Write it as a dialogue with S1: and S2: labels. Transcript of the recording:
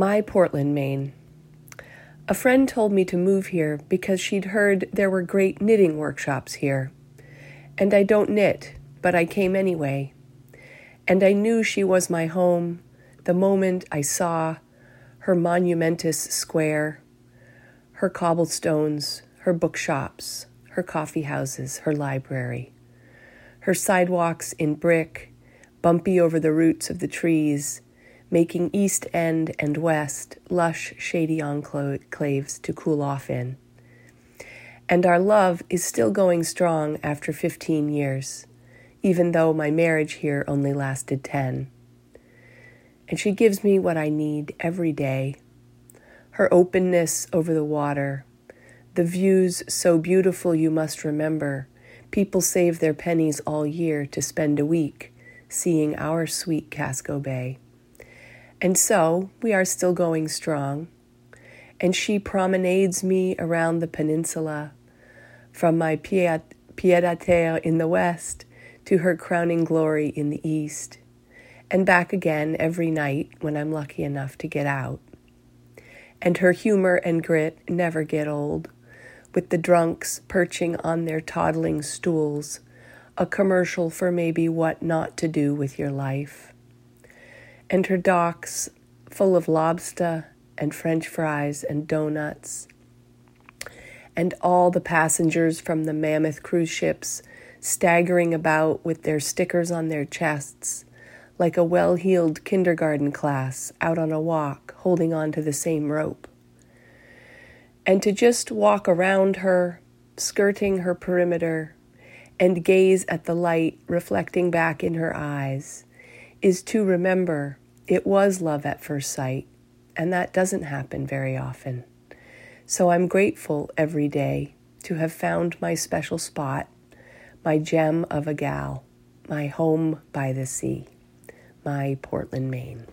S1: My Portland, Maine. A friend told me to move here because she'd heard there were great knitting workshops here. And I don't knit, but I came anyway. And I knew she was my home the moment I saw her monumentous square, her cobblestones, her bookshops, her coffee houses, her library, her sidewalks in brick, bumpy over the roots of the trees, making East End and West lush, shady enclaves to cool off in. And our love is still going strong after 15 years, even though my marriage here only lasted 10. And she gives me what I need every day her openness over the water, the views so beautiful you must remember. People save their pennies all year to spend a week seeing our sweet Casco Bay. And so we are still going strong. And she promenades me around the peninsula from my pied à terre in the west to her crowning glory in the east, and back again every night when I'm lucky enough to get out. And her humor and grit never get old, with the drunks perching on their toddling stools, a commercial for maybe what not to do with your life and her docks full of lobster and french fries and donuts. And all the passengers from the mammoth cruise ships staggering about with their stickers on their chests, like a well heeled kindergarten class out on a walk holding on to the same rope. And to just walk around her, skirting her perimeter, and gaze at the light reflecting back in her eyes is to remember it was love at first sight, and that doesn't happen very often. So I'm grateful every day to have found my special spot, my gem of a gal, my home by the sea, my Portland, Maine.